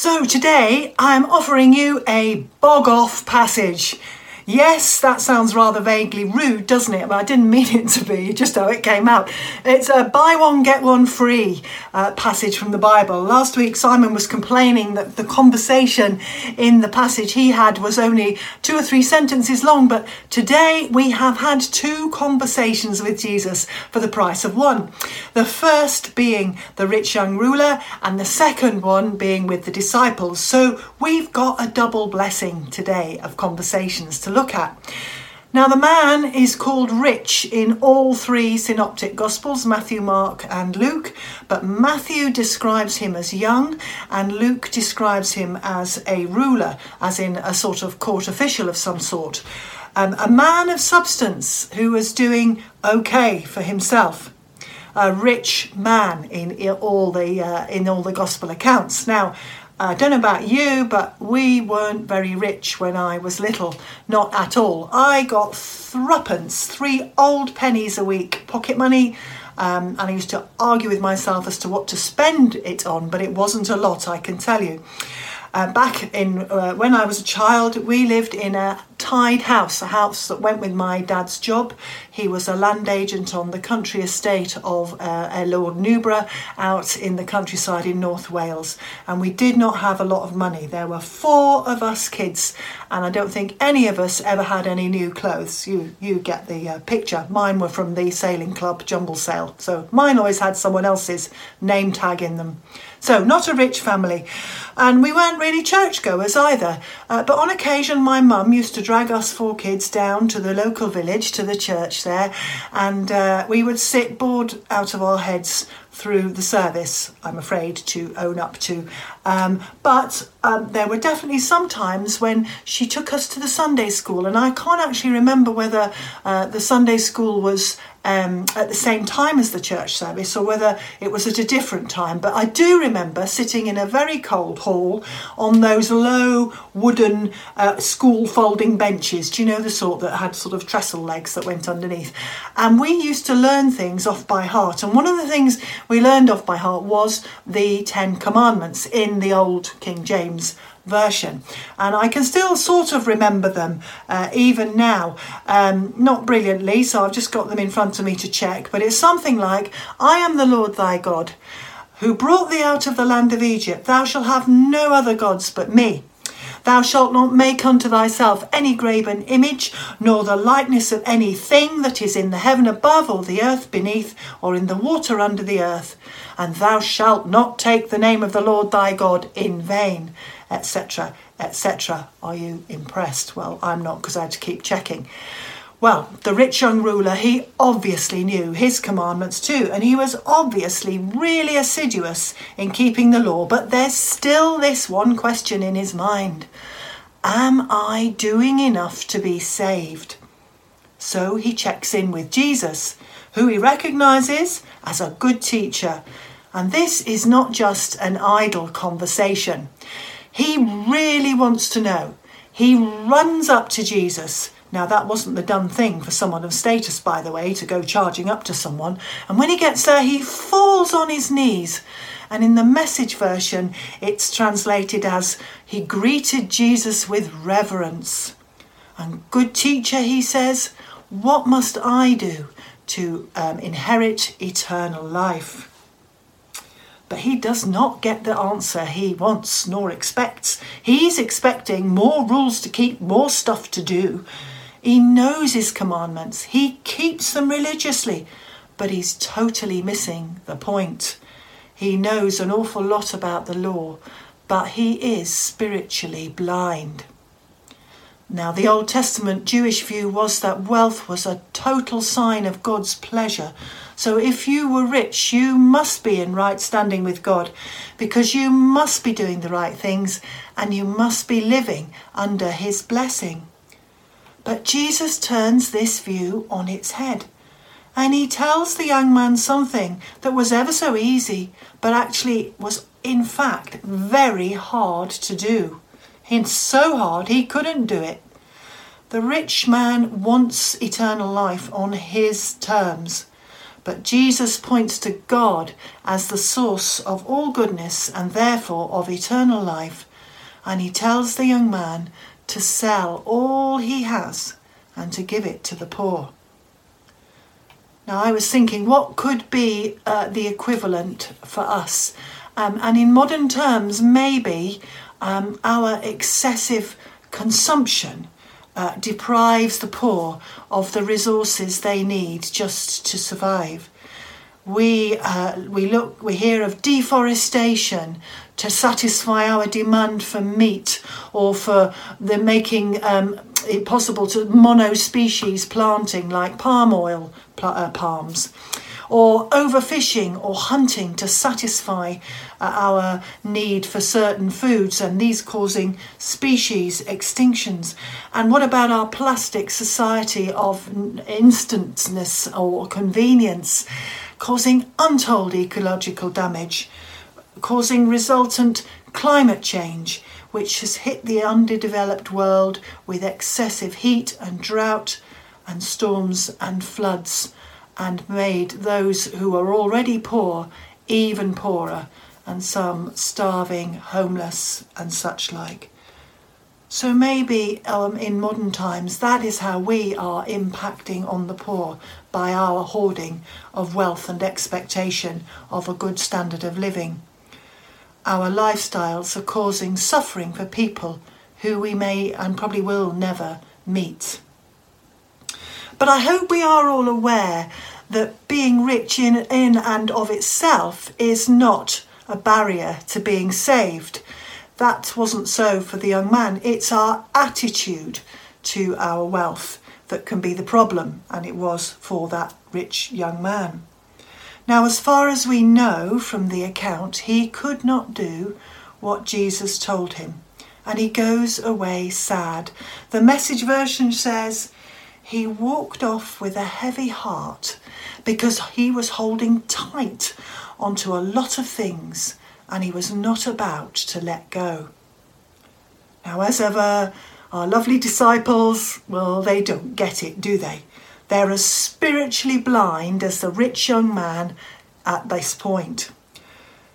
So today I'm offering you a bog off passage. Yes, that sounds rather vaguely rude, doesn't it? But I didn't mean it to be, just how it came out. It's a buy one, get one free uh, passage from the Bible. Last week, Simon was complaining that the conversation in the passage he had was only two or three sentences long, but today we have had two conversations with Jesus for the price of one. The first being the rich young ruler, and the second one being with the disciples. So we've got a double blessing today of conversations to look at. Now, the man is called rich in all three synoptic gospels Matthew, Mark, and Luke, but Matthew describes him as young and Luke describes him as a ruler, as in a sort of court official of some sort. Um, a man of substance who was doing okay for himself. A rich man in, in all the uh, in all the gospel accounts. Now, I don't know about you, but we weren't very rich when I was little. Not at all. I got threepence, three old pennies a week, pocket money. Um, and I used to argue with myself as to what to spend it on, but it wasn't a lot, I can tell you. Uh, back in uh, when I was a child, we lived in a tied house, a house that went with my dad's job. He was a land agent on the country estate of uh, Lord Newborough out in the countryside in North Wales, and we did not have a lot of money. There were four of us kids, and I don't think any of us ever had any new clothes. You you get the uh, picture. Mine were from the sailing club jumble sale, so mine always had someone else's name tag in them. So, not a rich family. And we weren't really churchgoers either. Uh, but on occasion, my mum used to drag us four kids down to the local village, to the church there, and uh, we would sit bored out of our heads through the service, I'm afraid to own up to. Um, but um, there were definitely some times when she took us to the Sunday school, and I can't actually remember whether uh, the Sunday school was um, at the same time as the church service or whether it was at a different time. But I do remember sitting in a very cold hall on those low wooden uh, school folding benches. Do you know the sort that had sort of trestle legs that went underneath? And we used to learn things off by heart. And one of the things we learned off by heart was the Ten Commandments in the old King James version. And I can still sort of remember them uh, even now. Um, not brilliantly, so I've just got them in front of me to check, but it's something like I am the Lord thy God who brought thee out of the land of Egypt. Thou shalt have no other gods but me. Thou shalt not make unto thyself any graven image, nor the likeness of any thing that is in the heaven above, or the earth beneath, or in the water under the earth. And thou shalt not take the name of the Lord thy God in vain, etc., etc. Are you impressed? Well, I'm not because I had to keep checking. Well, the rich young ruler, he obviously knew his commandments too, and he was obviously really assiduous in keeping the law, but there's still this one question in his mind Am I doing enough to be saved? So he checks in with Jesus, who he recognizes as a good teacher. And this is not just an idle conversation. He really wants to know. He runs up to Jesus now, that wasn't the done thing for someone of status, by the way, to go charging up to someone. And when he gets there, he falls on his knees. And in the message version, it's translated as he greeted Jesus with reverence. And good teacher, he says, what must I do to um, inherit eternal life? But he does not get the answer he wants nor expects. He's expecting more rules to keep, more stuff to do. He knows his commandments, he keeps them religiously, but he's totally missing the point. He knows an awful lot about the law, but he is spiritually blind. Now, the Old Testament Jewish view was that wealth was a total sign of God's pleasure. So, if you were rich, you must be in right standing with God because you must be doing the right things and you must be living under His blessing. But Jesus turns this view on its head. And he tells the young man something that was ever so easy, but actually was in fact very hard to do. It's so hard he couldn't do it. The rich man wants eternal life on his terms, But Jesus points to God as the source of all goodness and therefore of eternal life, and he tells the young man to sell all he has and to give it to the poor. Now, I was thinking, what could be uh, the equivalent for us? Um, and in modern terms, maybe um, our excessive consumption uh, deprives the poor of the resources they need just to survive. We, uh, we look, we hear of deforestation to satisfy our demand for meat or for the making um, it possible to mono-species planting like palm oil pl- uh, palms or overfishing or hunting to satisfy uh, our need for certain foods and these causing species extinctions. And what about our plastic society of instantness or convenience causing untold ecological damage causing resultant climate change which has hit the underdeveloped world with excessive heat and drought and storms and floods and made those who are already poor even poorer and some starving, homeless, and such like. So maybe um, in modern times that is how we are impacting on the poor by our hoarding of wealth and expectation of a good standard of living our lifestyles are causing suffering for people who we may and probably will never meet. But I hope we are all aware that being rich in, in and of itself is not a barrier to being saved. That wasn't so for the young man. It's our attitude to our wealth that can be the problem, and it was for that rich young man. Now, as far as we know from the account, he could not do what Jesus told him, and he goes away sad. The message version says, He walked off with a heavy heart because he was holding tight onto a lot of things and he was not about to let go. Now, as ever, our lovely disciples, well, they don't get it, do they? They're as spiritually blind as the rich young man at this point.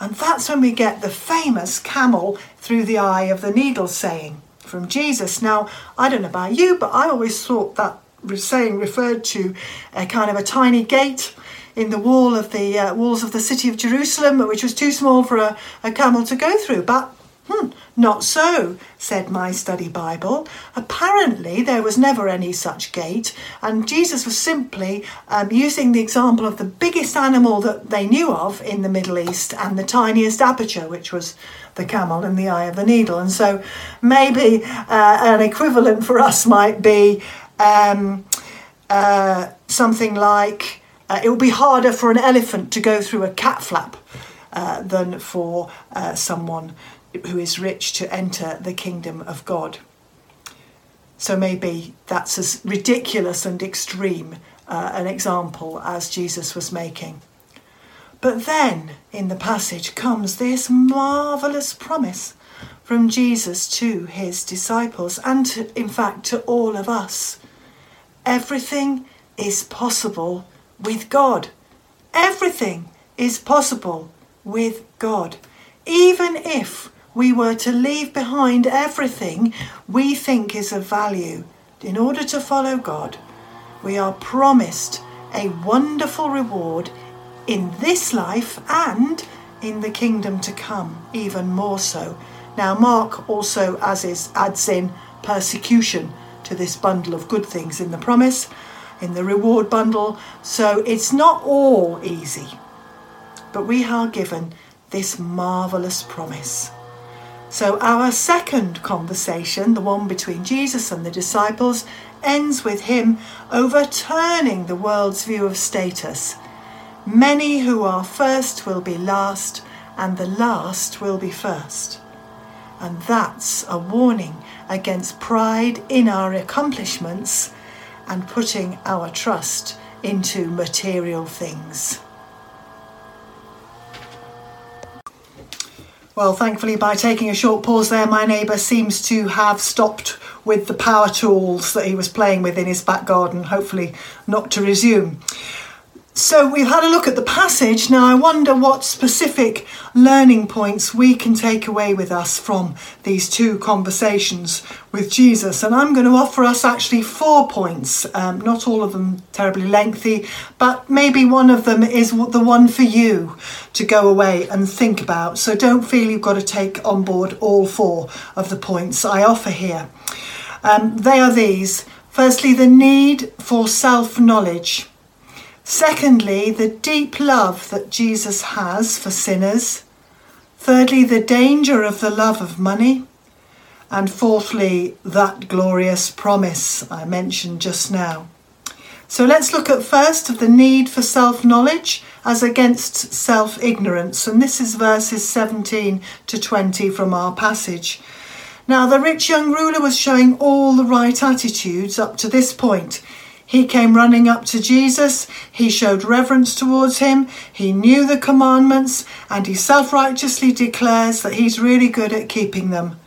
And that's when we get the famous camel through the eye of the needle saying from Jesus. Now, I don't know about you, but I always thought that saying referred to a kind of a tiny gate in the wall of the uh, walls of the city of Jerusalem, which was too small for a, a camel to go through. But Hmm, not so, said my study Bible. Apparently, there was never any such gate, and Jesus was simply um, using the example of the biggest animal that they knew of in the Middle East and the tiniest aperture, which was the camel in the eye of the needle. And so, maybe uh, an equivalent for us might be um, uh, something like uh, it will be harder for an elephant to go through a cat flap. Uh, than for uh, someone who is rich to enter the kingdom of God. So maybe that's as ridiculous and extreme uh, an example as Jesus was making. But then in the passage comes this marvellous promise from Jesus to his disciples and to, in fact to all of us. Everything is possible with God. Everything is possible with God. Even if we were to leave behind everything we think is of value in order to follow God, we are promised a wonderful reward in this life and in the kingdom to come, even more so. Now, Mark also as is, adds in persecution to this bundle of good things in the promise, in the reward bundle. So it's not all easy, but we are given this marvellous promise. So, our second conversation, the one between Jesus and the disciples, ends with him overturning the world's view of status. Many who are first will be last, and the last will be first. And that's a warning against pride in our accomplishments and putting our trust into material things. Well, thankfully, by taking a short pause there, my neighbour seems to have stopped with the power tools that he was playing with in his back garden, hopefully, not to resume. So we've had a look at the passage. Now I wonder what specific learning points we can take away with us from these two conversations with Jesus. And I'm going to offer us actually four points, um, not all of them terribly lengthy, but maybe one of them is the one for you to go away and think about. So don't feel you've got to take on board all four of the points I offer here. Um, they are these. Firstly, the need for self knowledge. Secondly, the deep love that Jesus has for sinners. Thirdly, the danger of the love of money. And fourthly, that glorious promise I mentioned just now. So let's look at first of the need for self knowledge as against self ignorance. And this is verses 17 to 20 from our passage. Now, the rich young ruler was showing all the right attitudes up to this point. He came running up to Jesus. He showed reverence towards him. He knew the commandments and he self righteously declares that he's really good at keeping them.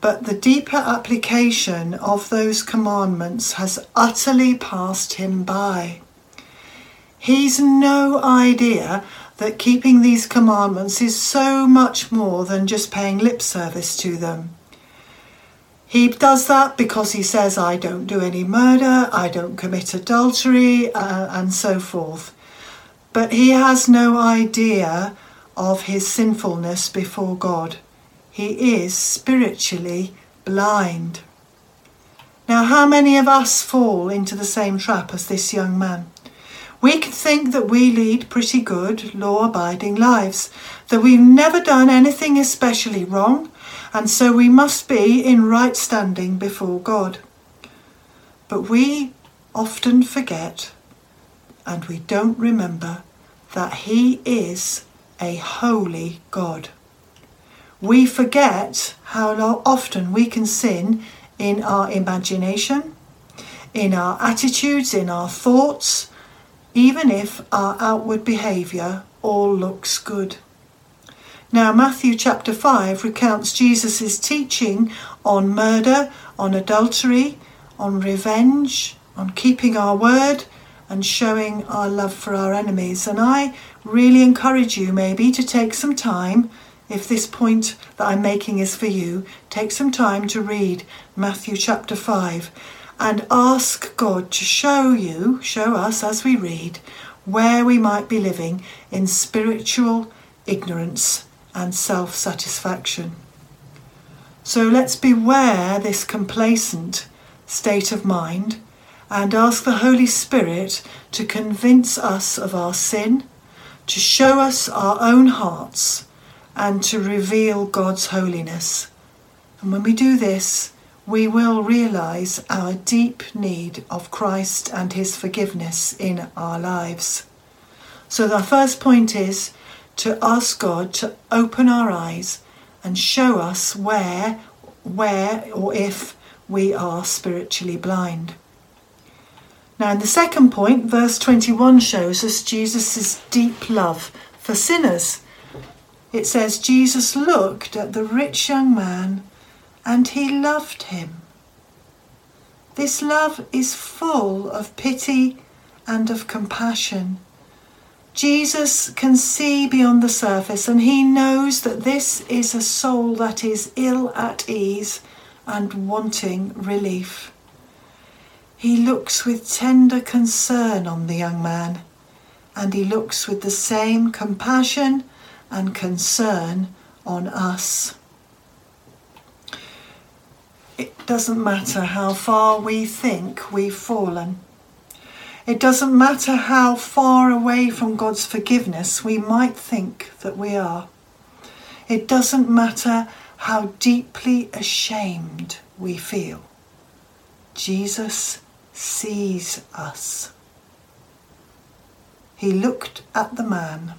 But the deeper application of those commandments has utterly passed him by. He's no idea that keeping these commandments is so much more than just paying lip service to them. He does that because he says, I don't do any murder, I don't commit adultery, uh, and so forth. But he has no idea of his sinfulness before God. He is spiritually blind. Now, how many of us fall into the same trap as this young man? We can think that we lead pretty good, law abiding lives, that we've never done anything especially wrong, and so we must be in right standing before God. But we often forget and we don't remember that He is a holy God. We forget how often we can sin in our imagination, in our attitudes, in our thoughts, even if our outward behaviour all looks good. Now, Matthew chapter 5 recounts Jesus' teaching on murder, on adultery, on revenge, on keeping our word, and showing our love for our enemies. And I really encourage you, maybe, to take some time, if this point that I'm making is for you, take some time to read Matthew chapter 5 and ask God to show you, show us as we read, where we might be living in spiritual ignorance and self satisfaction. So let's beware this complacent state of mind and ask the Holy Spirit to convince us of our sin, to show us our own hearts, and to reveal God's holiness. And when we do this, we will realize our deep need of Christ and his forgiveness in our lives. So the first point is to ask God to open our eyes and show us where, where or if we are spiritually blind. Now, in the second point, verse 21 shows us Jesus' deep love for sinners. It says, Jesus looked at the rich young man and he loved him. This love is full of pity and of compassion. Jesus can see beyond the surface and he knows that this is a soul that is ill at ease and wanting relief. He looks with tender concern on the young man and he looks with the same compassion and concern on us. It doesn't matter how far we think we've fallen. It doesn't matter how far away from God's forgiveness we might think that we are. It doesn't matter how deeply ashamed we feel. Jesus sees us. He looked at the man,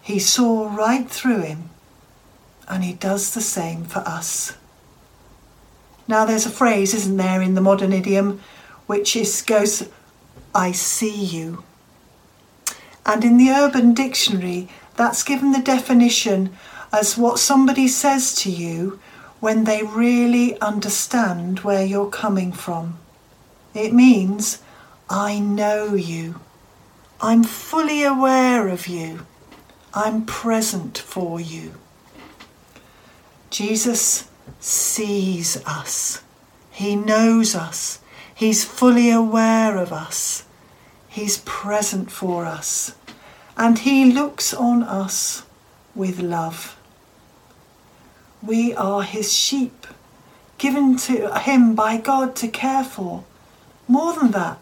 he saw right through him, and he does the same for us. Now, there's a phrase, isn't there, in the modern idiom, which is, goes I see you. And in the Urban Dictionary, that's given the definition as what somebody says to you when they really understand where you're coming from. It means, I know you. I'm fully aware of you. I'm present for you. Jesus sees us. He knows us. He's fully aware of us. He's present for us. And He looks on us with love. We are His sheep, given to Him by God to care for. More than that,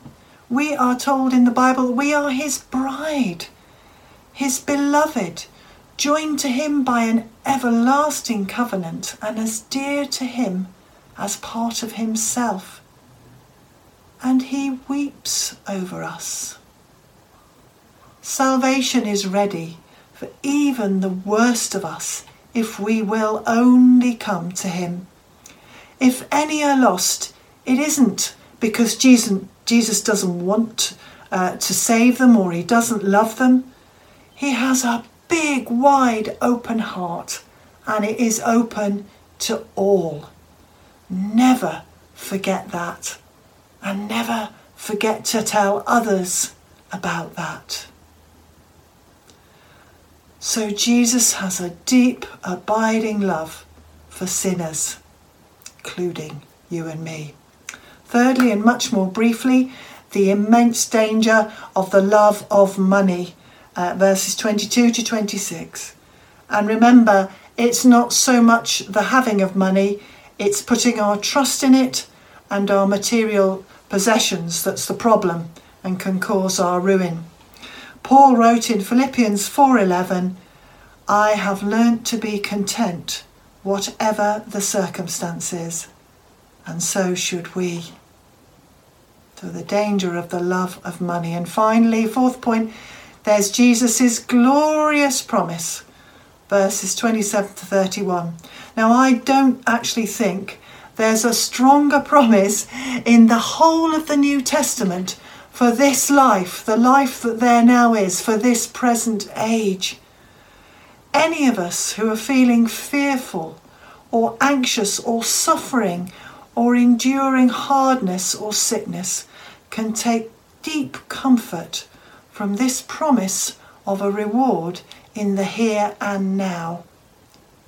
we are told in the Bible we are His bride, His beloved, joined to Him by an everlasting covenant and as dear to Him as part of Himself. And He weeps over us. Salvation is ready for even the worst of us if we will only come to Him. If any are lost, it isn't because Jesus, Jesus doesn't want uh, to save them or He doesn't love them. He has a big, wide, open heart and it is open to all. Never forget that and never forget to tell others about that. So Jesus has a deep, abiding love for sinners, including you and me. Thirdly, and much more briefly, the immense danger of the love of money, uh, verses 22 to 26. And remember, it's not so much the having of money, it's putting our trust in it and our material possessions that's the problem and can cause our ruin. Paul wrote in Philippians 4:11, "I have learnt to be content whatever the circumstances, and so should we." So the danger of the love of money. And finally, fourth point, there's Jesus' glorious promise, verses 27 to 31. Now, I don't actually think there's a stronger promise in the whole of the New Testament for this life, the life that there now is, for this present age. Any of us who are feeling fearful or anxious or suffering or enduring hardness or sickness can take deep comfort from this promise of a reward in the here and now.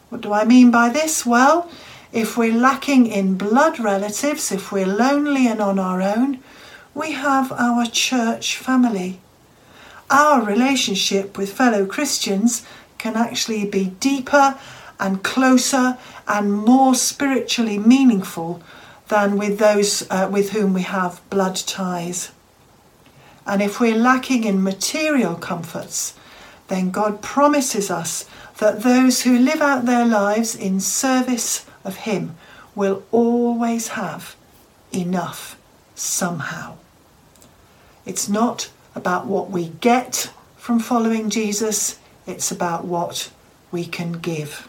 What do I mean by this? Well, if we're lacking in blood relatives, if we're lonely and on our own, we have our church family. Our relationship with fellow Christians can actually be deeper and closer and more spiritually meaningful than with those uh, with whom we have blood ties. And if we're lacking in material comforts, then God promises us that those who live out their lives in service of Him will always have enough somehow. It's not about what we get from following Jesus, it's about what we can give.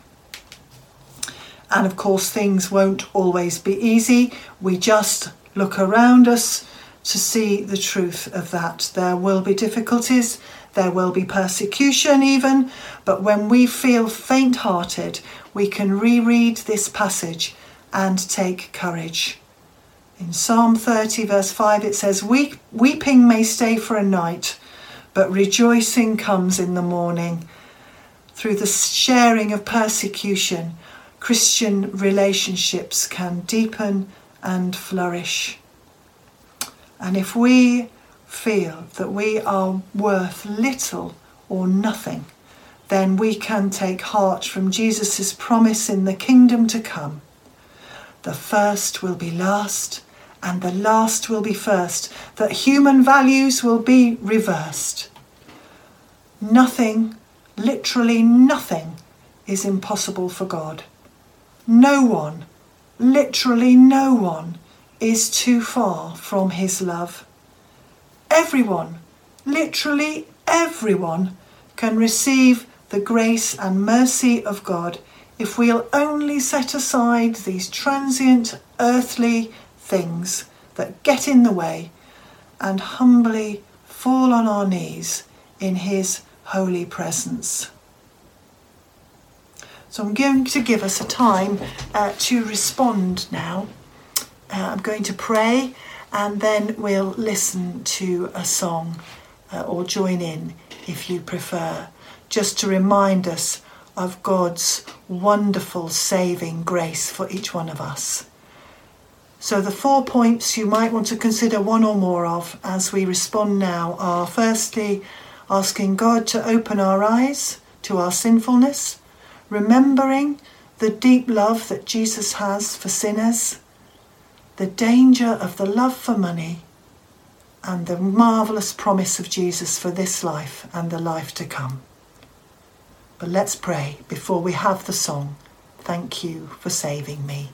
And of course, things won't always be easy. We just look around us to see the truth of that. There will be difficulties, there will be persecution, even, but when we feel faint hearted, we can reread this passage and take courage. In Psalm 30, verse 5, it says, Weep, Weeping may stay for a night, but rejoicing comes in the morning. Through the sharing of persecution, Christian relationships can deepen and flourish. And if we feel that we are worth little or nothing, then we can take heart from Jesus' promise in the kingdom to come. The first will be last, and the last will be first, that human values will be reversed. Nothing, literally nothing, is impossible for God. No one, literally no one, is too far from His love. Everyone, literally everyone, can receive the grace and mercy of God if we'll only set aside these transient earthly things that get in the way and humbly fall on our knees in His holy presence. So I'm going to give us a time uh, to respond now. Uh, I'm going to pray and then we'll listen to a song uh, or join in if you prefer, just to remind us of God's wonderful saving grace for each one of us. So, the four points you might want to consider one or more of as we respond now are firstly, asking God to open our eyes to our sinfulness, remembering the deep love that Jesus has for sinners, the danger of the love for money, and the marvellous promise of Jesus for this life and the life to come. But let's pray before we have the song. Thank you for saving me.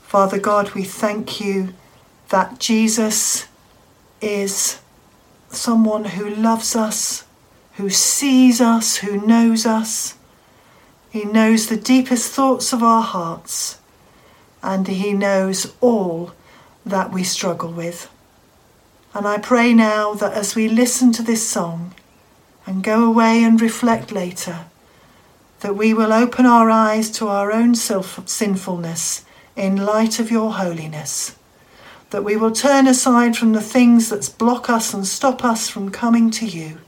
Father God, we thank you that Jesus is someone who loves us, who sees us, who knows us. He knows the deepest thoughts of our hearts, and He knows all that we struggle with. And I pray now that as we listen to this song and go away and reflect later, that we will open our eyes to our own self- sinfulness in light of your holiness, that we will turn aside from the things that block us and stop us from coming to you,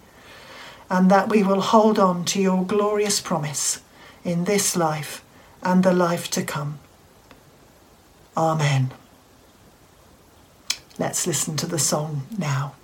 and that we will hold on to your glorious promise in this life and the life to come. Amen. Let's listen to the song now.